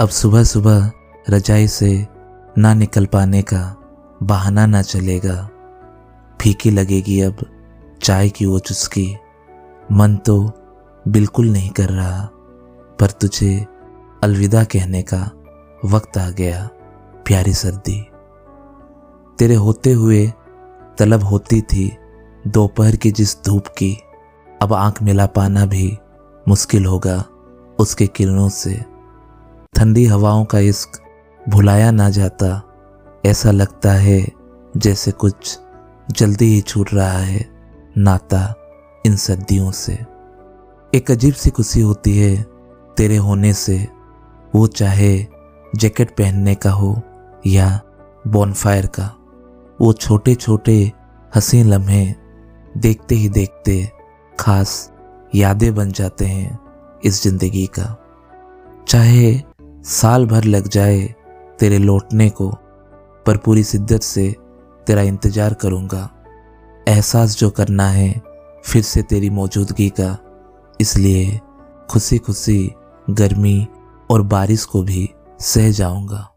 अब सुबह सुबह रजाई से ना निकल पाने का बहाना ना चलेगा। फीकी लगेगी अब चाय की वो चुस्की। मन तो बिल्कुल नहीं कर रहा, पर तुझे अलविदा कहने का वक्त आ गया, प्यारी सर्दी। तेरे होते हुए तलब होती थी दोपहर की जिस धूप की, अब आँख मिला पाना भी मुश्किल होगा उसके किरणों से। ठंडी हवाओं का इश्क भुलाया ना जाता, ऐसा लगता है जैसे कुछ जल्दी ही छूट रहा है नाता इन सर्दियों से। एक अजीब सी खुशी होती है तेरे होने से, वो चाहे जैकेट पहनने का हो या बॉनफायर का। वो छोटे छोटे हसीन लम्हे देखते ही देखते खास यादें बन जाते हैं इस ज़िंदगी का। चाहे साल भर लग जाए तेरे लौटने को, पर पूरी शिद्दत से तेरा इंतज़ार करूँगा। एहसास जो करना है फिर से तेरी मौजूदगी का, इसलिए खुशी खुशी गर्मी और बारिश को भी सह जाऊँगा।